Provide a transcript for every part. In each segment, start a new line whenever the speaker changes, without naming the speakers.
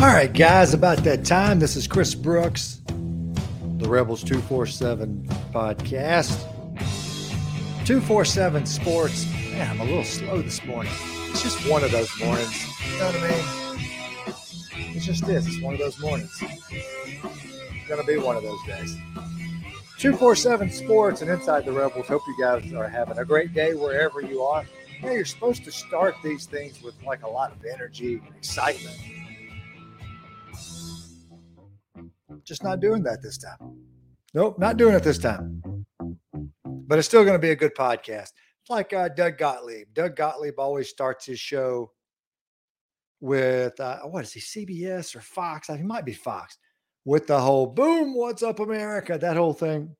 All right, guys, about that time. This is Chris Brooks, the Rebels 247 podcast. 247 Sports. Man, I'm a little slow this morning. It's just one of those mornings. You know what I mean? It's just this. It's one of those mornings. It's going to be one of those days. 247 Sports and Inside the Rebels. Hope you guys are having a great day wherever you are. Yeah, you're supposed to start these things with like a lot of energy and excitement. Just not doing that this time. Nope, not doing it this time. But it's still going to be a good podcast. It's like uh, Doug Gottlieb. Doug Gottlieb always starts his show with uh, what is he, CBS or Fox? He might be Fox with the whole boom, what's up, America? That whole thing.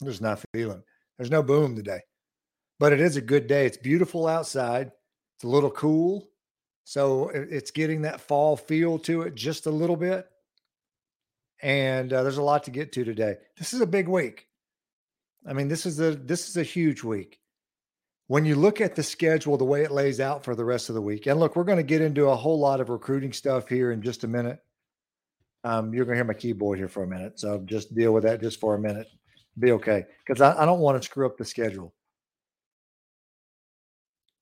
There's not feeling. There's no boom today, but it is a good day. It's beautiful outside. It's a little cool. So it's getting that fall feel to it just a little bit and uh, there's a lot to get to today. This is a big week. I mean, this is a this is a huge week. When you look at the schedule, the way it lays out for the rest of the week, and look, we're going to get into a whole lot of recruiting stuff here in just a minute. Um, you're going to hear my keyboard here for a minute, so just deal with that just for a minute. Be okay, because I, I don't want to screw up the schedule.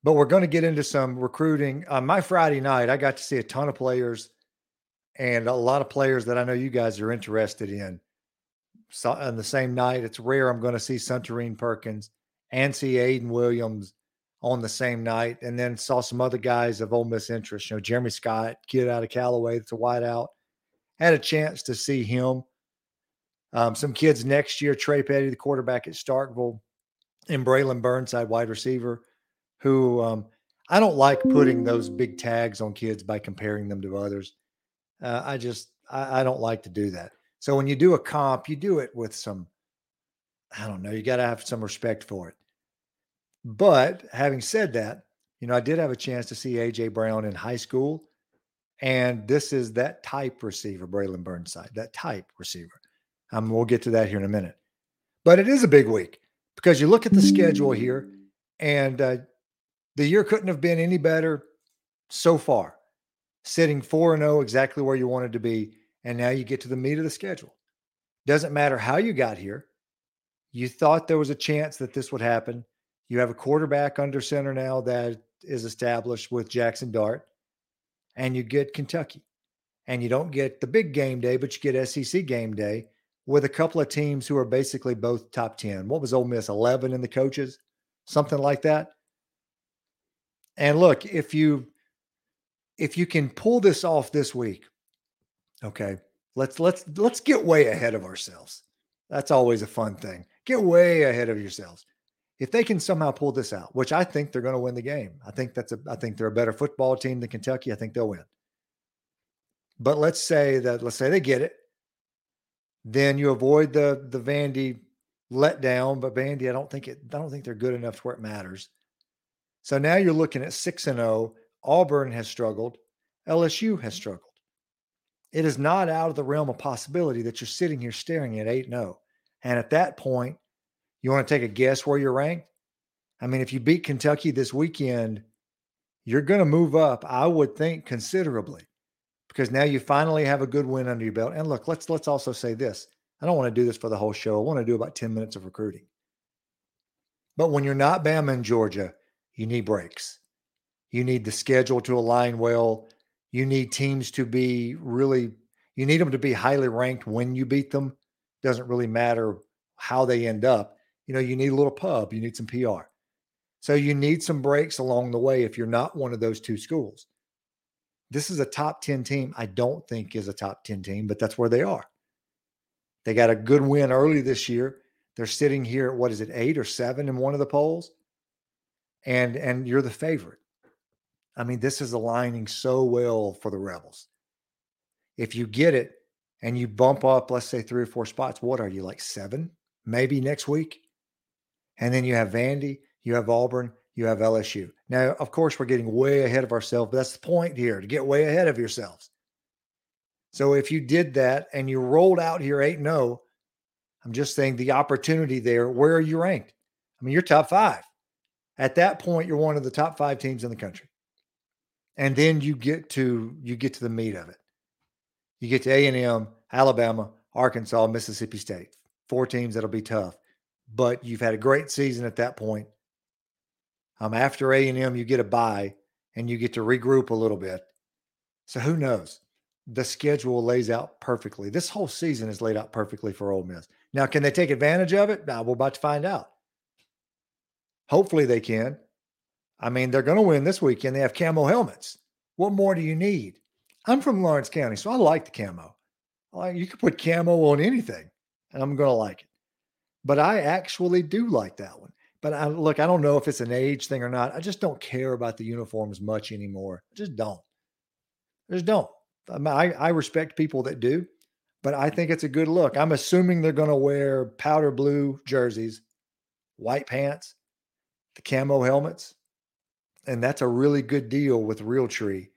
But we're going to get into some recruiting. Uh, my Friday night, I got to see a ton of players and a lot of players that I know you guys are interested in. So on the same night, it's rare I'm going to see Suntarine Perkins and see Ayden Williams on the same night, and then saw some other guys of Ole Miss interest. You know, Jeremy Scott, kid out of Callaway, that's a wideout. Had a chance to see him. Um, some kids next year, Trey Petty, the quarterback at Starkville, and Braylon Burnside, wide receiver, who um, I don't like putting those big tags on kids by comparing them to others. Uh, I just I, I don't like to do that. So when you do a comp, you do it with some, I don't know, you got to have some respect for it. But having said that, you know, I did have a chance to see AJ Brown in high school, and this is that type receiver, Braylon Burnside, that type receiver. Um, we'll get to that here in a minute. But it is a big week because you look at the schedule here, and uh, the year couldn't have been any better so far sitting 4 and 0 exactly where you wanted to be and now you get to the meat of the schedule. Doesn't matter how you got here. You thought there was a chance that this would happen. You have a quarterback under center now that is established with Jaxson Dart and you get Kentucky. And you don't get the big game day, but you get SEC game day with a couple of teams who are basically both top 10. What was Ole Miss 11 in the coaches? Something like that. And look, if you if you can pull this off this week, okay, let's let's let's get way ahead of ourselves. That's always a fun thing. Get way ahead of yourselves. If they can somehow pull this out, which I think they're going to win the game. I think that's a I think they're a better football team than Kentucky. I think they'll win. But let's say that let's say they get it. Then you avoid the the Vandy letdown, but Vandy, I don't think it I don't think they're good enough to where it matters. So now you're looking at 6 and 0 Auburn has struggled. LSU has mm. struggled. It is not out of the realm of possibility that you're sitting here staring at 8 0. And at that point, you want to take a guess where you're ranked? I mean, if you beat Kentucky this weekend, you're going to move up, I would think, considerably because now you finally have a good win under your belt. And look, let's let's also say this. I don't want to do this for the whole show. I want to do about 10 minutes of recruiting. But when you're not Bama in Georgia, you need breaks. You need the schedule to align well. You need teams to be really, you need them to be highly ranked when you beat them. Doesn't really matter how they end up. You know, you need a little pub, you need some PR. So you need some breaks along the way if you're not one of those two schools. This is a top 10 team. I don't think is a top 10 team, but that's where they are. They got a good win early this year. They're sitting here at what is it, eight or seven in one of the polls? And and you're the favorite. I mean, this is aligning so well for the Rebels. If you get it and you bump up, let's say three or four spots, what are you like seven, maybe next week? And then you have Vandy, you have Auburn, you have LSU. Now, of course, we're getting way ahead of ourselves, but that's the point here to get way ahead of yourselves. So if you did that and you rolled out here 8 0, I'm just saying the opportunity there, where are you ranked? I mean, you're top five. At that point, you're one of the top five teams in the country and then you get to you get to the meat of it You get to A&M, Alabama, Arkansas, Mississippi State. Four teams that'll be tough. But you've had a great season at that point. Um, after A&M, you get a bye and you get to regroup a little bit. So who knows? The schedule lays out perfectly. This whole season is laid out perfectly for Ole Miss. Now, can they take advantage of it? Now, we're about to find out. Hopefully they can. I mean, they're going to win this weekend. They have camo helmets. What more do you need? I'm from Lawrence County, so I like the camo. Like you could put camo on anything, and I'm going to like it. But I actually do like that one. But I, look, I don't know if it's an age thing or not. I just don't care about the uniforms much anymore. I just don't. I just don't. I, I respect people that do, but I think it's a good look. I'm assuming they're going to wear powder blue jerseys, white pants, the camo helmets, and that's a really good deal with Realtree,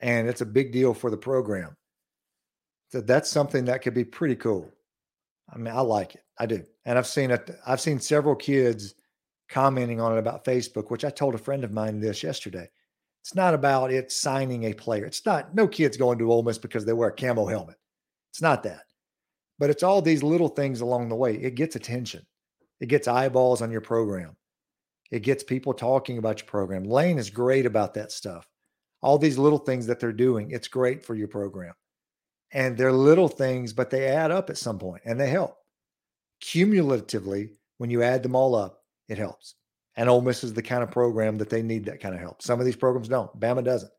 and it's a big deal for the program. So that's something that could be pretty cool. I mean, I like it. I do, and I've seen it. I've seen several kids commenting on it about Facebook, which I told a friend of mine this yesterday. It's not about it signing a player. It's not. No kids going to Ole Miss because they wear a camo helmet. It's not that, but it's all these little things along the way. It gets attention. It gets eyeballs on your program. It gets people talking about your program. Lane is great about that stuff. All these little things that they're doing, it's great for your program. And they're little things, but they add up at some point and they help. Cumulatively, when you add them all up, it helps. And Ole Miss is the kind of program that they need that kind of help. Some of these programs don't. Bama doesn't.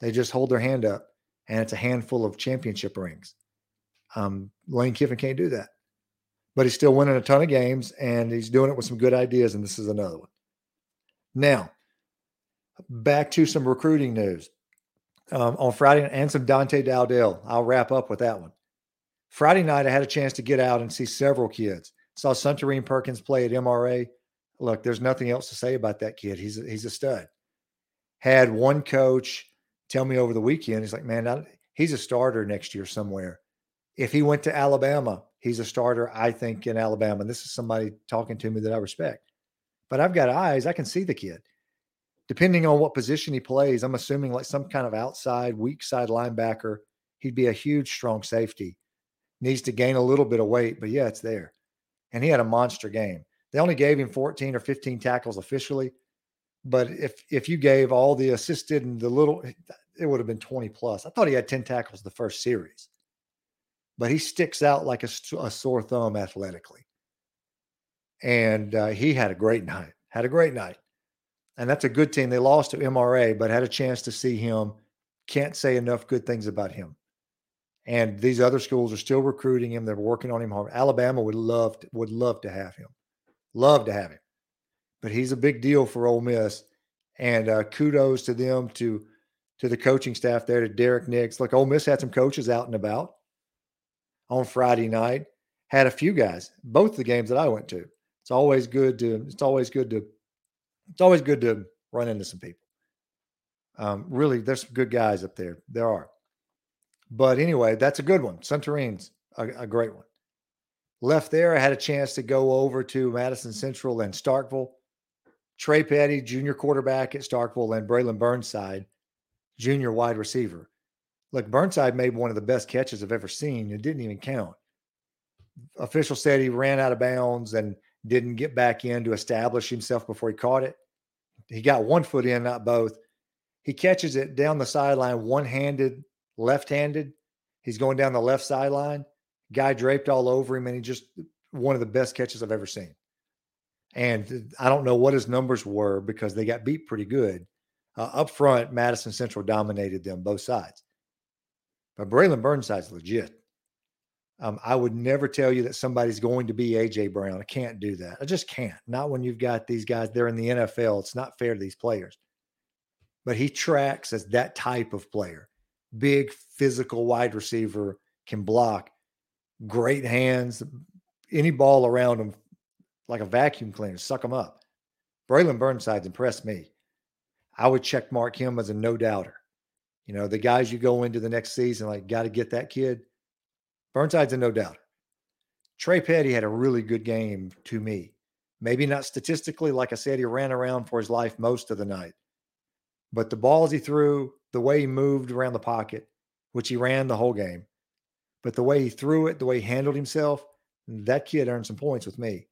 They just hold their hand up and it's a handful of championship rings. Um, Lane Kiffin can't do that. But he's still winning a ton of games and he's doing it with some good ideas. And this is another one. Now, back to some recruiting news um, on Friday and some Dante Dowdell. I'll wrap up with that one. Friday night, I had a chance to get out and see several kids. Saw Suntarine Perkins play at MRA. Look, there's nothing else to say about that kid. He's a, he's a stud. Had one coach tell me over the weekend, he's like, man, I, he's a starter next year somewhere. If he went to Alabama, he's a starter, I think, in Alabama. This is somebody talking to me that I respect but I've got eyes. I can see the kid. Depending on what position he plays, I'm assuming like some kind of outside, weak side linebacker. He'd be a huge, strong safety. Needs to gain a little bit of weight, but yeah, it's there. And he had a monster game. They only gave him 14 or 15 tackles officially, but if if you gave all the assisted and the little, eh, it would have been 20 plus. I thought he had 10 tackles the first series, but he sticks out like a, a sore thumb athletically and uh, he had a great night. Had a great night, and that's a good team. They lost to MRA, but had a chance to see him. Can't say enough good things about him. And these other schools are still recruiting him. They're working on him hard. Alabama would love to, would love to have him, love to have him. But he's a big deal for Ole Miss, and uh, kudos to them to to the coaching staff there to Derrick Nix. Look, Ole Miss had some coaches out and about on Friday night. Had a few guys, both the games that I went to it's always good to it's always good to it's always good to run into some people. Um, really, there's some good guys up there. There are. But anyway, that's a good one. Suntarine's a, a great one. Left there, I had a chance to go over to Madison Central and Starkville. Trey Petty, junior quarterback at Starkville, and Braylon Burnside, junior wide receiver. Look, Burnside made one of the best catches I've ever seen. It didn't even count. Official said he ran out of bounds and didn't get back in to establish himself before he caught it. He got one foot in, not both. He catches it down the sideline, one handed, left handed. He's going down the left sideline. Guy draped all over him, and he just one of the best catches I've ever seen. And I don't know what his numbers were because they got beat pretty good. Uh, up front, Madison Central dominated them both sides. But Braylon Burnside's legit. Um, I would never tell you that somebody's going to be AJ Brown. I can't do that. I just can't. Not when you've got these guys. They're in the NFL. It's not fair to these players. But he tracks as that type of player. Big physical wide receiver can block, great hands. Any ball around him, like a vacuum cleaner, suck him up. Braylon Burnside's impressed me. I would check mark him as a no doubter. You know, the guys you go into the next season, like, got to get that kid Burnside's a no doubt. Trey Petty had a really good game to me. Maybe not statistically, like I said, he ran around for his life most of the night. But the balls he threw, the way he moved around the pocket, which he ran the whole game. But the way he threw it, the way he handled himself, that kid earned some points with me.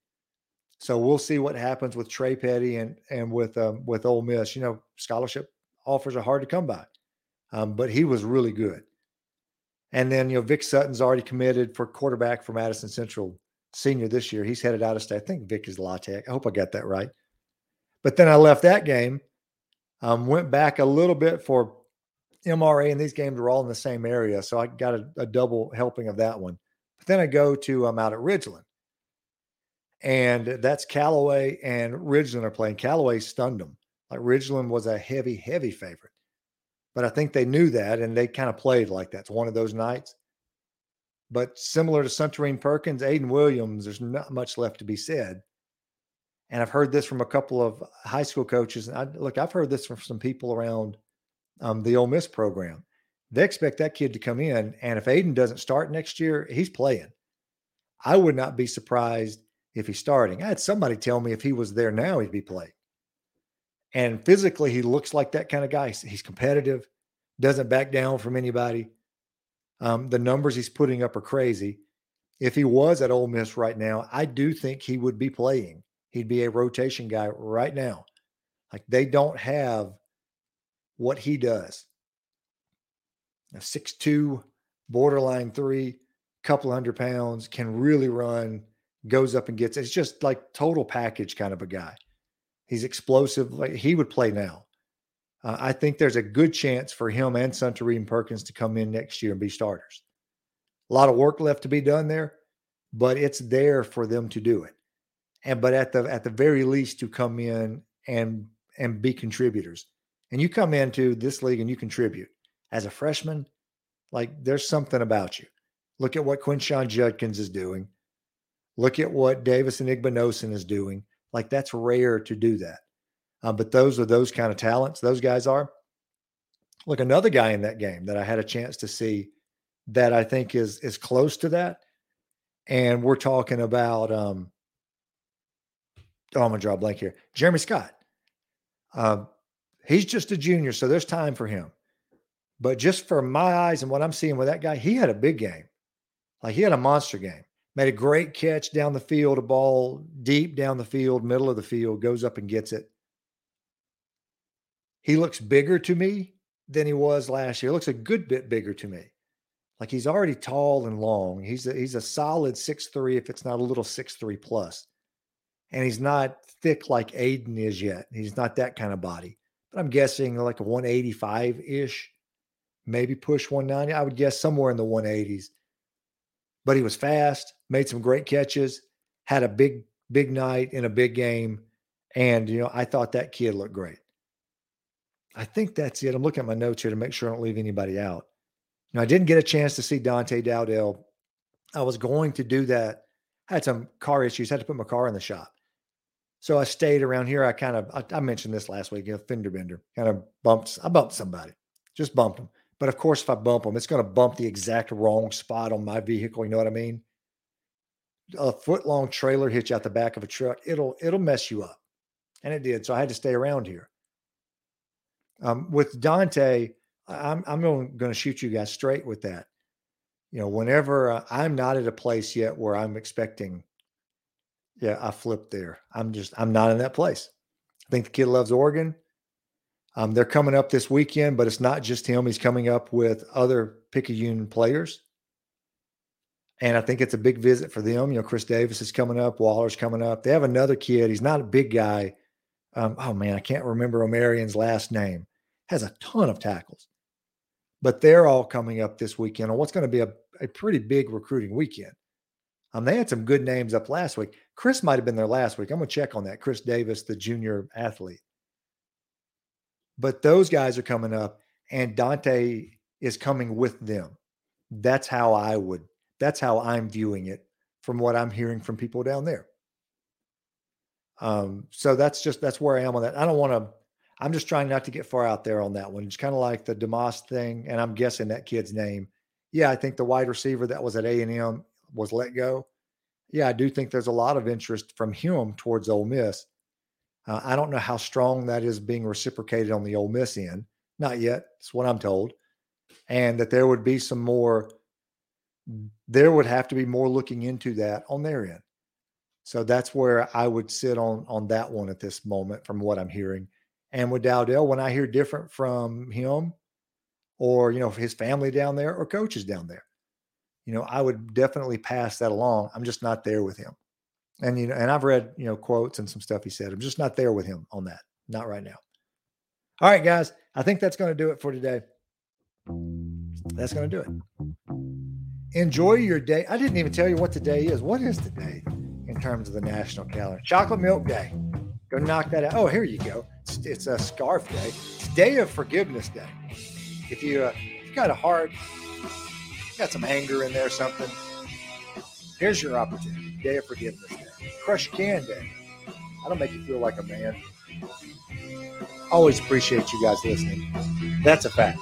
So we'll see what happens with Trey Petty and and with um, with Ole Miss. You know, scholarship offers are hard to come by, um, but he was really good. And then you know Vic Sutton's already committed for quarterback for Madison Central senior this year. He's headed out of state. I think Vic is La Tech. I hope I got that right. But then I left that game, um, went back a little bit for MRA, and these games were all in the same area, so I got a, a double helping of that one. But then I go to I'm um, out at Ridgeland, and that's Callaway and Ridgeland are playing. Callaway stunned them. Like Ridgeland was a heavy, heavy favorite. But I think they knew that and they kind of played like that's one of those nights. But similar to Suntarine Perkins, Ayden Williams, there's not much left to be said. And I've heard this from a couple of high school coaches. And I, look, I've heard this from some people around um, the Ole Miss program. They expect that kid to come in. And if Ayden doesn't start next year, he's playing. I would not be surprised if he's starting. I had somebody tell me if he was there now, he'd be playing. And physically, he looks like that kind of guy. He's competitive, doesn't back down from anybody. Um, the numbers he's putting up are crazy. If he was at Ole Miss right now, I do think he would be playing. He'd be a rotation guy right now. Like they don't have what he does. A six-two, borderline three, couple hundred pounds, can really run, goes up and gets it's just like total package kind of a guy. He's explosive. Like he would play now. Uh, I think there's a good chance for him and Suntarine Perkins to come in next year and be starters. A lot of work left to be done there, but it's there for them to do it. And but at the at the very least to come in and and be contributors. And you come into this league and you contribute as a freshman, like there's something about you. Look at what Quinshon Judkins is doing. Look at what Davis Igbinosun is doing. Like that's rare to do that. Uh, but those are those kind of talents. Those guys are. Look, another guy in that game that I had a chance to see that I think is is close to that, and we're talking about. Um, oh, I'm gonna draw a blank here. Jeremy Scott. Um, he's just a junior, so there's time for him. But just for my eyes and what I'm seeing with that guy, he had a big game. Like he had a monster game made a great catch down the field, a ball deep down the field, middle of the field, goes up and gets it. He looks bigger to me than he was last year. Looks a good bit bigger to me. Like he's already tall and long. He's a, he's a solid six three, if it's not a little six three plus. And he's not thick like Ayden is yet. He's not that kind of body. But I'm guessing like a 185 ish, maybe push 190. I would guess somewhere in the 180s but he was fast, made some great catches, had a big, big night in a big game. And, you know, I thought that kid looked great. I think that's it. I'm looking at my notes here to make sure I don't leave anybody out. Now, I didn't get a chance to see Dante Dowdell. I was going to do that. I had some car issues, had to put my car in the shop. So I stayed around here. I kind of, I, I mentioned this last week, you know, fender bender, kind of bumped, I bumped somebody, just bumped them. But of course, if I bump them, it's going to bump the exact wrong spot on my vehicle. You know what I mean? A foot long trailer you out the back of a truck. It'll it'll mess you up, and it did. So I had to stay around here. Um, with Dante, I'm I'm going to shoot you guys straight with that. You know, whenever uh, I'm not at a place yet where I'm expecting, yeah, I flipped there. I'm just I'm not in that place. I think the kid loves Oregon. Um, they're coming up this weekend, but it's not just him. He's coming up with other Picayune players. And I think it's a big visit for them. You know, Chris Davis is coming up, Waller's coming up. They have another kid. He's not a big guy. Um, oh man, I can't remember Omarion's last name. Has a ton of tackles. But they're all coming up this weekend on what's going to be a, a pretty big recruiting weekend. Um, they had some good names up last week. Chris might have been there last week. I'm going to check on that. Chris Davis, the junior athlete. But those guys are coming up, and Dante is coming with them. That's how I would, that's how I'm viewing it from what I'm hearing from people down there. Um, so that's just that's where I am on that. I don't want to. I'm just trying not to get far out there on that one. It's kind of like the Demas thing, and I'm guessing that kid's name. Yeah, I think the wide receiver that was at A and M was let go. Yeah, I do think there's a lot of interest from him towards Ole Miss. Uh, I don't know how strong that is being reciprocated on the Ole Miss end. Not yet. That's what I'm told. and that there would be some more, there would have to be more looking into that on their end. So that's where I would sit on on that one at this moment from what I'm hearing. And with Dowdell, when I hear different from him or, you know, his family down there or coaches down there, you know, I would definitely pass that along. I'm just not there with him. And, you know, and I've read, you know, quotes and some stuff he said. I'm just not there with him on that. Not right now. All right, guys. I think that's going to do it for today. That's going to do it. Enjoy your day. I didn't even tell you what today is. What is today in terms of the national calendar? Chocolate Milk Day. Go knock that out. Oh, here you go. It's, it's a scarf day. It's Day of Forgiveness Day. If you uh, you got a heart, got some anger in there, something. Here's your opportunity. Day of Forgiveness Crush Can Day. I don't make you feel like a man. Always appreciate you guys listening. That's a fact.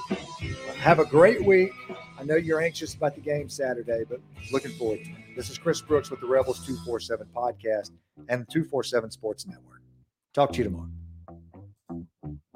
Have a great week. I know you're anxious about the game Saturday, but looking forward to it. This is Chris Brooks with the Rebels 247 podcast and 247 Sports Network. Talk to you tomorrow.